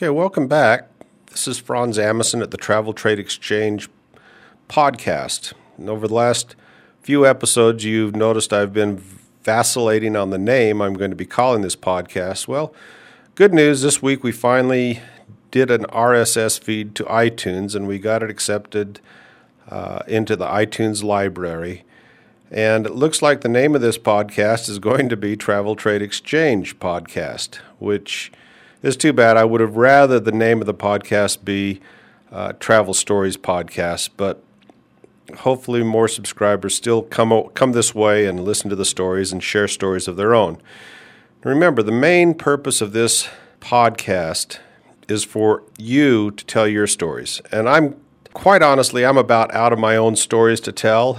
Okay, welcome back. This is Franz Amundsen at the Travel Trade Exchange podcast. And over the last few episodes, you've noticed I've been vacillating on the name I'm going to be calling this podcast. Well, good news this week we finally did an RSS feed to iTunes and we got it accepted uh, into the iTunes library. And it looks like the name of this podcast is going to be Travel Trade Exchange Podcast, which is too bad. I would have rather the name of the podcast be uh, Travel Stories Podcast, but hopefully more subscribers still come come this way and listen to the stories and share stories of their own. Remember, the main purpose of this podcast is for you to tell your stories. And I'm quite honestly, I'm about out of my own stories to tell.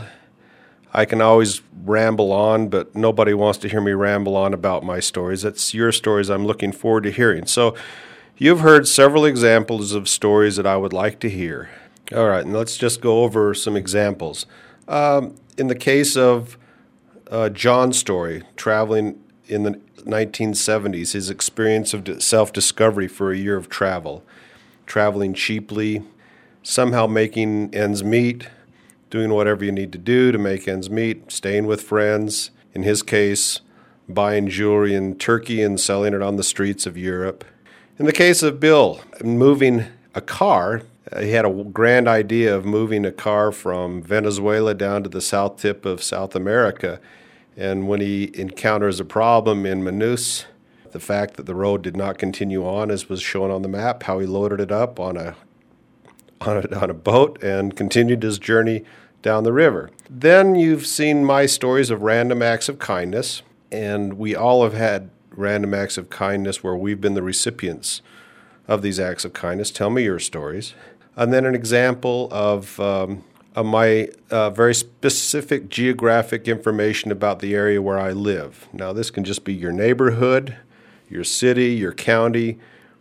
I can always ramble on, but nobody wants to hear me ramble on about my stories. It's your stories I'm looking forward to hearing. So, you've heard several examples of stories that I would like to hear. All right, and let's just go over some examples. Um, in the case of uh, John's story, traveling in the 1970s, his experience of self discovery for a year of travel, traveling cheaply, somehow making ends meet, doing whatever you need to do to make ends meet, staying with friends, in his case, buying jewelry in Turkey and selling it on the streets of Europe. In the case of Bill, moving a car uh, he had a grand idea of moving a car from Venezuela down to the south tip of South America. And when he encounters a problem in Manaus, the fact that the road did not continue on, as was shown on the map, how he loaded it up on a on a, on a boat and continued his journey down the river. Then you've seen my stories of random acts of kindness, and we all have had random acts of kindness where we've been the recipients of these acts of kindness. Tell me your stories and then an example of, um, of my uh, very specific geographic information about the area where I live. Now, this can just be your neighborhood, your city, your county,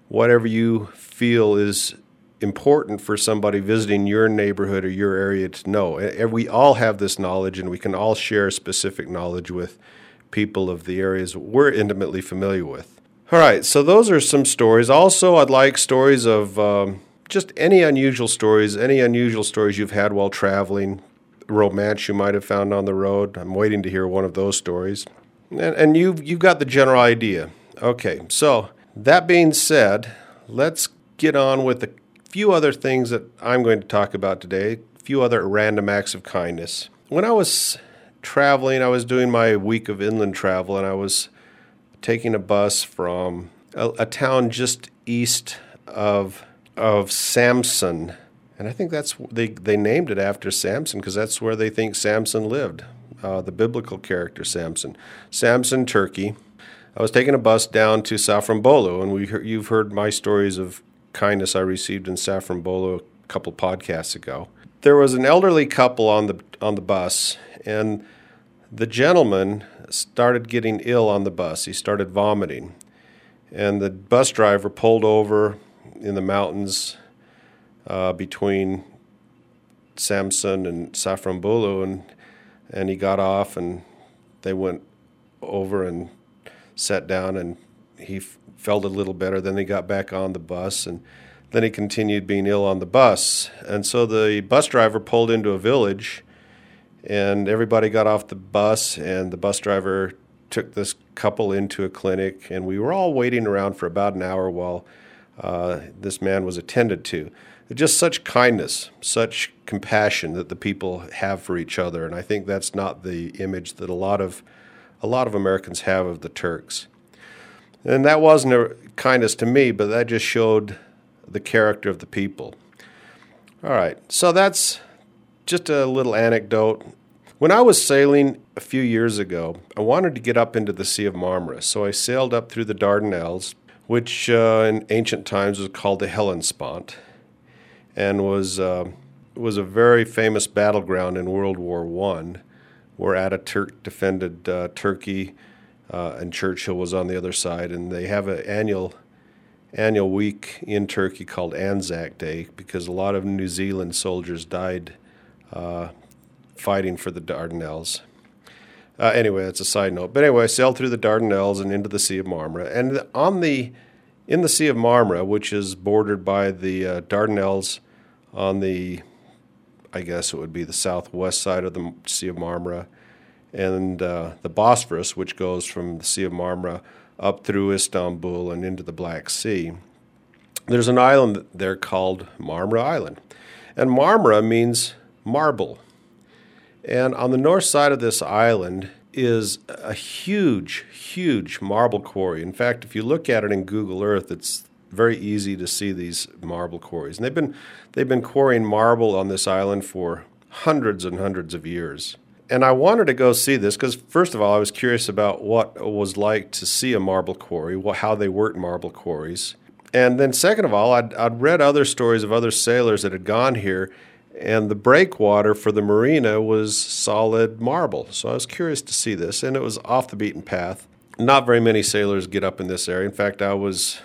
whatever you feel is important for somebody visiting your neighborhood or your area to know. And We all have this knowledge, and we can all share specific knowledge with people of the areas we're intimately familiar with. All right, so those are some stories. Also, I'd like stories of um, just any unusual stories, any unusual stories you've had while traveling, romance you might have found on the road. I'm waiting to hear one of those stories. And, and you've, you've got the general idea. Okay, so that being said, let's get on with a few other things that I'm going to talk about today, a few other random acts of kindness. When I was traveling, I was doing my week of inland travel, and I was taking a bus from a, a town just east of of Samsun, and I think that's they they named it after Samson because that's where they think Samson lived, uh, the biblical character Samson. Samsun, Turkey. I was taking a bus down to Safranbolu, and we you've heard my stories of kindness I received in Safranbolu a couple podcasts ago. There was an elderly couple on the on the bus, and the gentleman started getting ill on the bus. He started vomiting, and the bus driver pulled over in the mountains uh, between Samsun and Safranbolu, and and he got off, and they went over and sat down, and he f- felt a little better. Then they got back on the bus, and then he continued being ill on the bus, and so the bus driver pulled into a village, and everybody got off the bus, and the bus driver took this couple into a clinic, and we were all waiting around for about an hour while uh, this man was attended to. Just such kindness, such compassion that the people have for each other, and I think that's not the image that a lot of a lot of Americans have of the Turks. And that wasn't a kindness to me, but that just showed the character of the people. All right, so that's just a little anecdote. When I was sailing a few years ago, I wanted to get up into the Sea of Marmara, so I sailed up through the Dardanelles which uh, in ancient times was called the Hellespont, and was uh, was a very famous battleground in World War One, where Ataturk defended uh, Turkey, uh, and Churchill was on the other side. And they have an annual annual week in Turkey called Anzac Day because a lot of New Zealand soldiers died uh, fighting for the Dardanelles. Uh, anyway, that's a side note. But anyway, I sailed through the Dardanelles and into the Sea of Marmara. And on the in the Sea of Marmara, which is bordered by the uh, Dardanelles on the, I guess it would be the southwest side of the Sea of Marmara, and uh, the Bosphorus, which goes from the Sea of Marmara up through Istanbul and into the Black Sea. There's an island there called Marmara Island. And Marmara means marble. And on the north side of this island is a huge, huge marble quarry. In fact, if you look at it in Google Earth, it's very easy to see these marble quarries. And they've been, they've been quarrying marble on this island for hundreds and hundreds of years. And I wanted to go see this because, first of all, I was curious about what it was like to see a marble quarry, how they worked marble quarries. And then, second of all, I'd, I'd read other stories of other sailors that had gone here and the breakwater for the marina was solid marble. So I was curious to see this, and it was off the beaten path. Not very many sailors get up in this area. In fact, I was,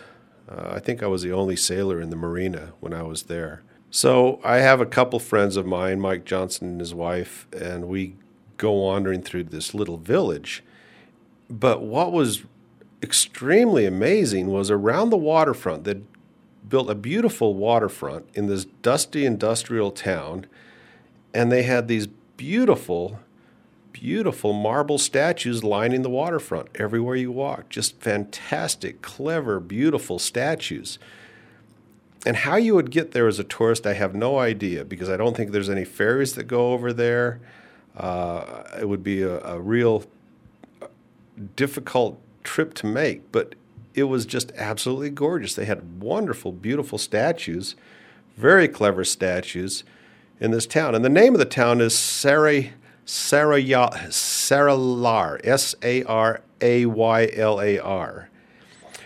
uh, I think I was the only sailor in the marina when I was there. So I have a couple friends of mine, Mike Johnson and his wife, and we go wandering through this little village. But what was extremely amazing was around the waterfront that built a beautiful waterfront in this dusty industrial town, and they had these beautiful, beautiful marble statues lining the waterfront everywhere you walk. Just fantastic, clever, beautiful statues. And how you would get there as a tourist, I have no idea because I don't think there's any ferries that go over there. Uh, it would be a, a real difficult trip to make, but it was just absolutely gorgeous. They had wonderful, beautiful statues, very clever statues in this town. And the name of the town is Saray, Saraylar, S A R A Y L A R.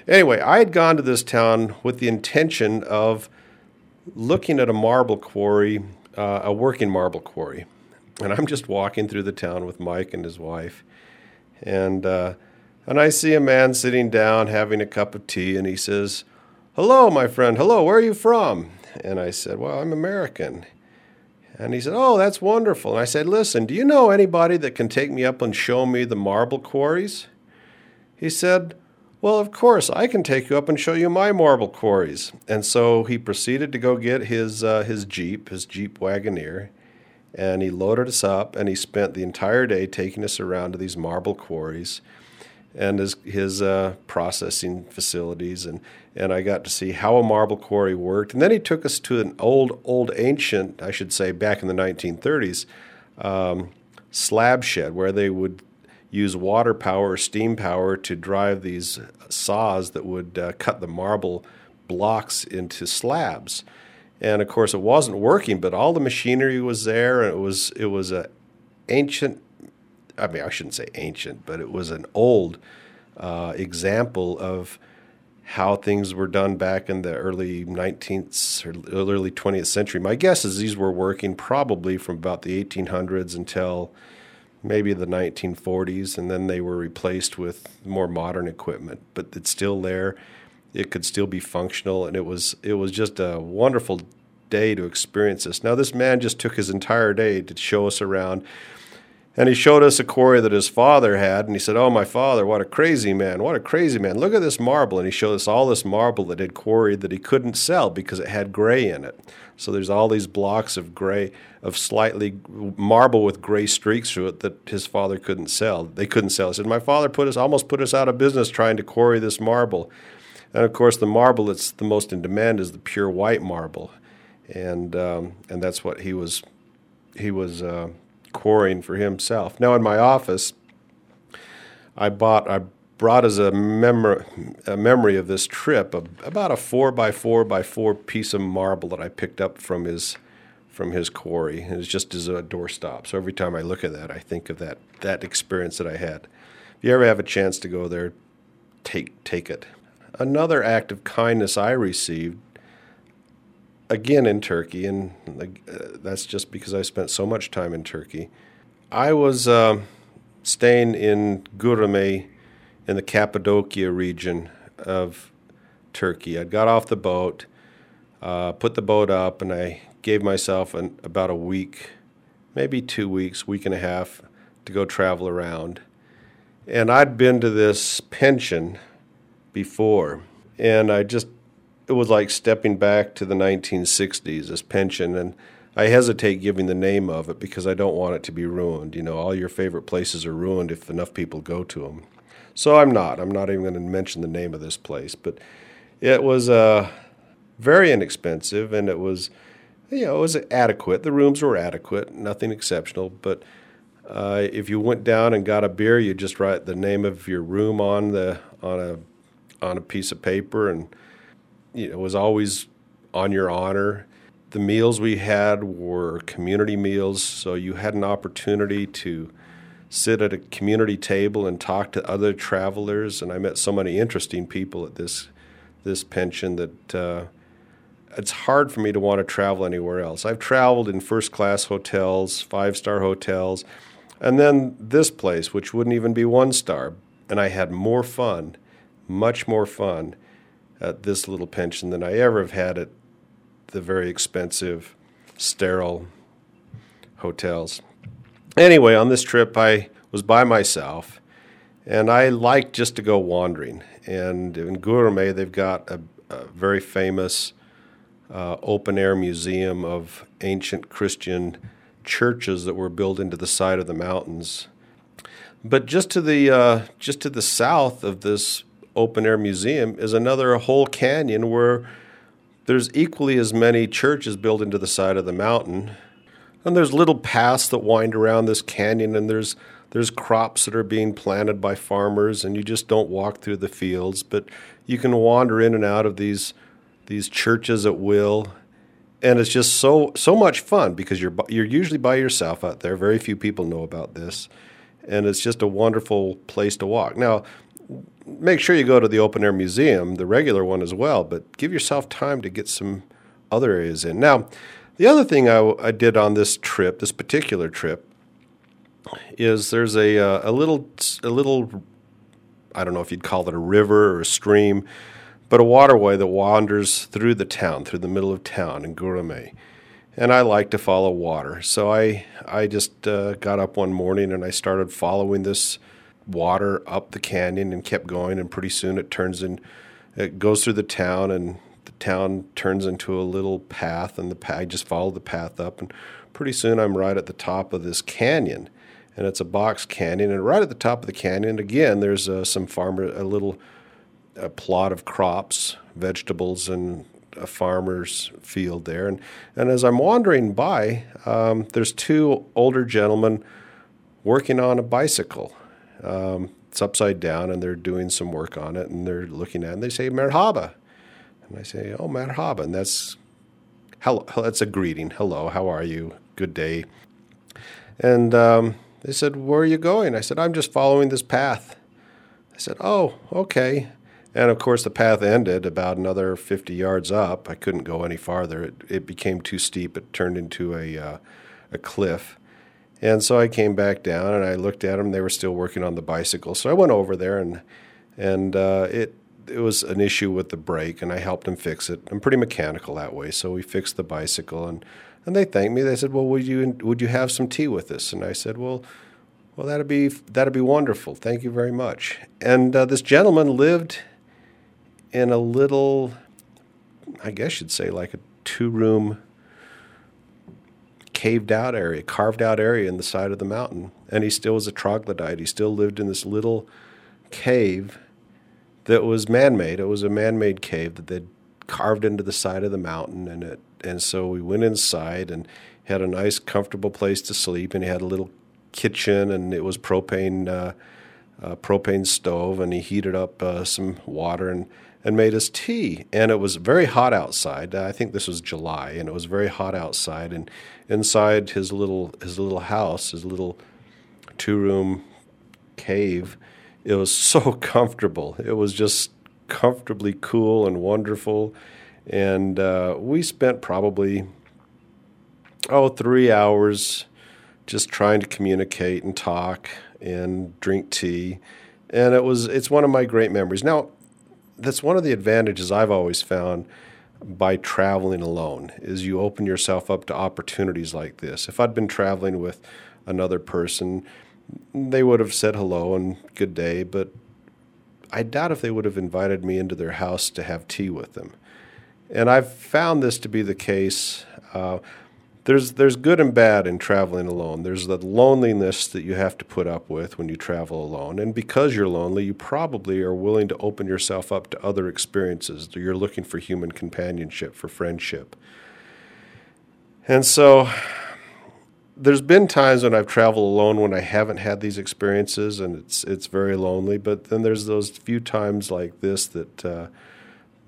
Anyway, I had gone to this town with the intention of looking at a marble quarry, uh, a working marble quarry. And I'm just walking through the town with Mike and his wife. And uh, and I see a man sitting down having a cup of tea, and he says, Hello, my friend. Hello, where are you from? And I said, Well, I'm American. And he said, Oh, that's wonderful. And I said, Listen, do you know anybody that can take me up and show me the marble quarries? He said, Well, of course, I can take you up and show you my marble quarries. And so he proceeded to go get his, uh, his Jeep, his Jeep Wagoneer, and he loaded us up, and he spent the entire day taking us around to these marble quarries and his his uh, processing facilities, and and I got to see how a marble quarry worked. And then he took us to an old old ancient, I should say, back in the 1930s, um, slab shed where they would use water power or steam power to drive these saws that would uh, cut the marble blocks into slabs. And of course, it wasn't working, but all the machinery was there, and it was it was a ancient I mean, I shouldn't say ancient, but it was an old uh, example of how things were done back in the early 19th or early 20th century. My guess is these were working probably from about the 1800s until maybe the 1940s, and then they were replaced with more modern equipment. But it's still there. It could still be functional, and it was it was just a wonderful day to experience this. Now, this man just took his entire day to show us around and he showed us a quarry that his father had, and he said, Oh, my father, what a crazy man, what a crazy man. Look at this marble. And he showed us all this marble that he'd quarried that he couldn't sell because it had gray in it. So there's all these blocks of gray, of slightly marble with gray streaks through it that his father couldn't sell. They couldn't sell. He said, My father put us almost put us out of business trying to quarry this marble. And of course, the marble that's the most in demand is the pure white marble. And, um, and that's what he was, he was, uh, quarrying for himself. Now, in my office, I bought, I brought as a, memor- a memory of this trip a, about a four by four by four piece of marble that I picked up from his from his quarry. It was just as a doorstop. So every time I look at that, I think of that that experience that I had. If you ever have a chance to go there, take take it. Another act of kindness I received again in Turkey, and uh, that's just because I spent so much time in Turkey. I was uh, staying in Goreme in the Cappadocia region of Turkey. I got off the boat, uh, put the boat up, and I gave myself an, about a week, maybe two weeks, week and a half to go travel around. And I'd been to this pension before and I just it was like stepping back to the 1960s. This pension, and I hesitate giving the name of it because I don't want it to be ruined. You know, all your favorite places are ruined if enough people go to them. So I'm not. I'm not even going to mention the name of this place, but it was uh, very inexpensive, and it was, you know, it was adequate. The rooms were adequate, nothing exceptional, but. Uh, if you went down and got a beer, you just write the name of your room on the on a on a piece of paper, and you know, it was always on your honor. The meals we had were community meals, so you had an opportunity to sit at a community table and talk to other travelers. And I met so many interesting people at this this pension that uh, it's hard for me to want to travel anywhere else. I've traveled in first class hotels, five star hotels, and then this place, which wouldn't even be one star. And I had more fun, much more fun at this little pension than I ever have had at the very expensive, sterile hotels. Anyway, on this trip, I was by myself, and I like just to go wandering. And in Goreme, they've got a, a very famous uh, open air museum of ancient Christian churches that were built into the side of the mountains. But just to the uh, just to the south of this open air museum is another whole canyon where there's equally as many churches built into the side of the mountain. And there's little paths that wind around this canyon and there's there's crops that are being planted by farmers and you just don't walk through the fields, but you can wander in and out of these these churches at will. And it's just so so much fun because you're you're usually by yourself out there. Very few people know about this. And it's just a wonderful place to walk. Now, make sure you go to the open air museum, the regular one as well, but give yourself time to get some other areas in. Now, the other thing I, I did on this trip, this particular trip, is there's a uh, a little a little I don't know if you'd call it a river or a stream, but a waterway that wanders through the town, through the middle of town in Goreme. And I like to follow water, so I I just uh, got up one morning and I started following this water up the canyon and kept going. And pretty soon it turns in, it goes through the town, and the town turns into a little path. And the path, I just followed the path up, and pretty soon I'm right at the top of this canyon, and it's a box canyon. And right at the top of the canyon, again, there's uh, some farmer, a little a plot of crops, vegetables, and a farmer's field there. And, and as I'm wandering by, um, there's two older gentlemen working on a bicycle. Um, it's upside down, and they're doing some work on it, and they're looking at it, and they say merhaba. And I say, oh, merhaba. And that's, hello, that's a greeting. Hello, how are you? Good day. And um, they said, where are you going? I said, I'm just following this path. I said, oh, okay. And of course, the path ended about another 50 yards up. I couldn't go any farther. It, it became too steep. It turned into a, uh, a cliff. And so I came back down and I looked at them. They were still working on the bicycle. So I went over there and and uh, it it was an issue with the brake, and I helped them fix it. I'm pretty mechanical that way, so we fixed the bicycle and and they thanked me. They said, "Well, would you would you have some tea with us?" And I said, "Well." Well, that'd be that'd be wonderful. Thank you very much. And uh, this gentleman lived in a little, I guess you'd say, like a two-room caved out area, carved out area in the side of the mountain. And he still was a troglodyte. He still lived in this little cave that was man made. It was a man made cave that they'd carved into the side of the mountain. And, it, and so we went inside and had a nice, comfortable place to sleep. And he had a little kitchen, and it was propane. Uh, uh, propane stove, and he heated up uh, some water and and made us tea. And it was very hot outside. I think this was July, and it was very hot outside. And inside his little his little house, his little two room cave, it was so comfortable. It was just comfortably cool and wonderful. And uh, we spent probably oh three hours just trying to communicate and talk and drink tea. And it was it's one of my great memories. Now, that's one of the advantages I've always found by traveling alone is you open yourself up to opportunities like this. If I'd been traveling with another person, they would have said hello and good day, but I doubt if they would have invited me into their house to have tea with them. And I've found this to be the case. Uh, there's there's good and bad in traveling alone. There's the loneliness that you have to put up with when you travel alone, and because you're lonely, you probably are willing to open yourself up to other experiences. You're looking for human companionship, for friendship, and so there's been times when I've traveled alone when I haven't had these experiences, and it's it's very lonely. But then there's those few times like this that. Uh,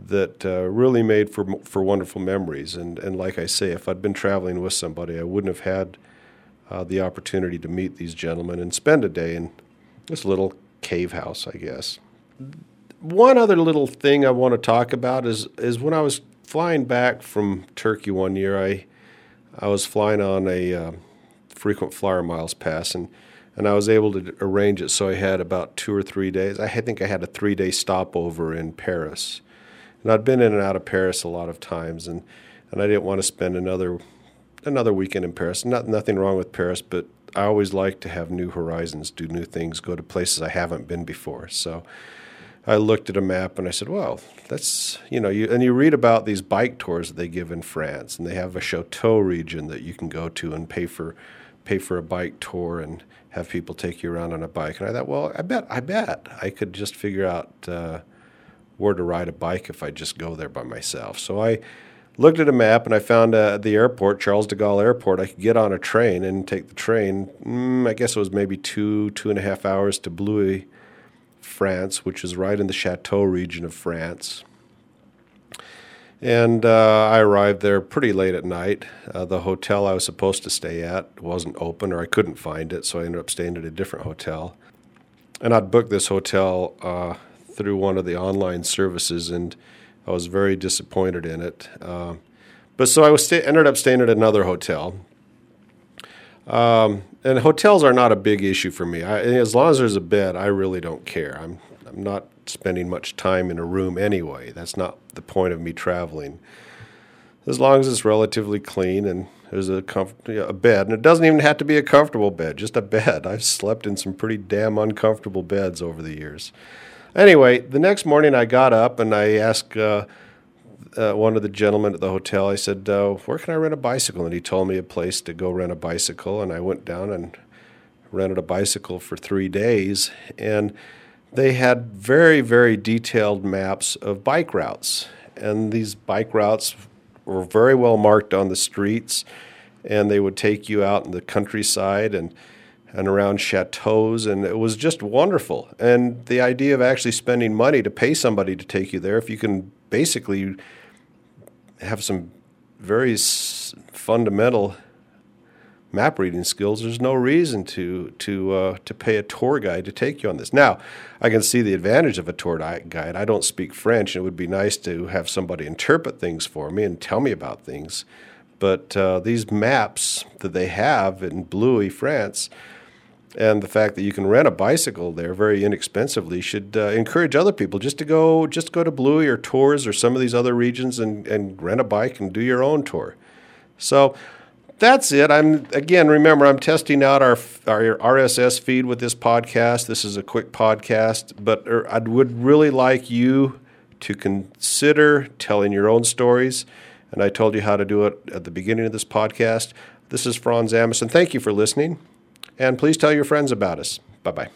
that uh, really made for for wonderful memories. And and like I say, if I'd been traveling with somebody, I wouldn't have had uh, the opportunity to meet these gentlemen and spend a day in this little cave house, I guess. One other little thing I want to talk about is is when I was flying back from Turkey one year, I I was flying on a uh, frequent flyer miles pass and. And I was able to arrange it so I had about two or three days. I think I had a three day stopover in Paris and I'd been in and out of Paris a lot of times, and, and I didn't want to spend another another weekend in Paris. Not nothing wrong with Paris, but I always like to have new horizons, do new things, go to places I haven't been before. So I looked at a map and I said, "Well, that's you know," you, and you read about these bike tours that they give in France, and they have a chateau region that you can go to and pay for pay for a bike tour and have people take you around on a bike. And I thought, well, I bet I bet I could just figure out. Uh, where to ride a bike if I just go there by myself. So I looked at a map and I found uh, the airport, Charles de Gaulle Airport. I could get on a train and take the train. Mm, I guess it was maybe two, two and a half hours to Blois, France, which is right in the Chateau region of France. And uh, I arrived there pretty late at night. Uh, the hotel I was supposed to stay at wasn't open, or I couldn't find it, so I ended up staying at a different hotel. And I'd booked this hotel uh, through one of the online services, and I was very disappointed in it. Uh, but so I was sta- ended up staying at another hotel. Um, and hotels are not a big issue for me. I, as long as there's a bed, I really don't care. I'm I'm not spending much time in a room anyway. That's not the point of me traveling. As long as it's relatively clean and there's a comf- a bed, and it doesn't even have to be a comfortable bed, just a bed. I've slept in some pretty damn uncomfortable beds over the years. Anyway, the next morning I got up and I asked uh, uh, one of the gentlemen at the hotel, I said, uh, Where can I rent a bicycle? And he told me a place to go rent a bicycle. And I went down and rented a bicycle for three days. And they had very, very detailed maps of bike routes. And these bike routes were very well marked on the streets. And they would take you out in the countryside and and around chateaus, and it was just wonderful. And the idea of actually spending money to pay somebody to take you there, if you can basically have some very s- fundamental map reading skills, there's no reason to to uh, to pay a tour guide to take you on this. Now, I can see the advantage of a tour guide. I don't speak French, and it would be nice to have somebody interpret things for me and tell me about things. But uh, these maps that they have in Blois, France, and the fact that you can rent a bicycle there very inexpensively should uh, encourage other people just to go just go to Blois or Tours or some of these other regions and, and rent a bike and do your own tour. So that's it. I'm again remember I'm testing out our our RSS feed with this podcast. This is a quick podcast, but er, I would really like you to consider telling your own stories. And I told you how to do it at the beginning of this podcast. This is Franz Amison. Thank you for listening. And please tell your friends about us. Bye bye.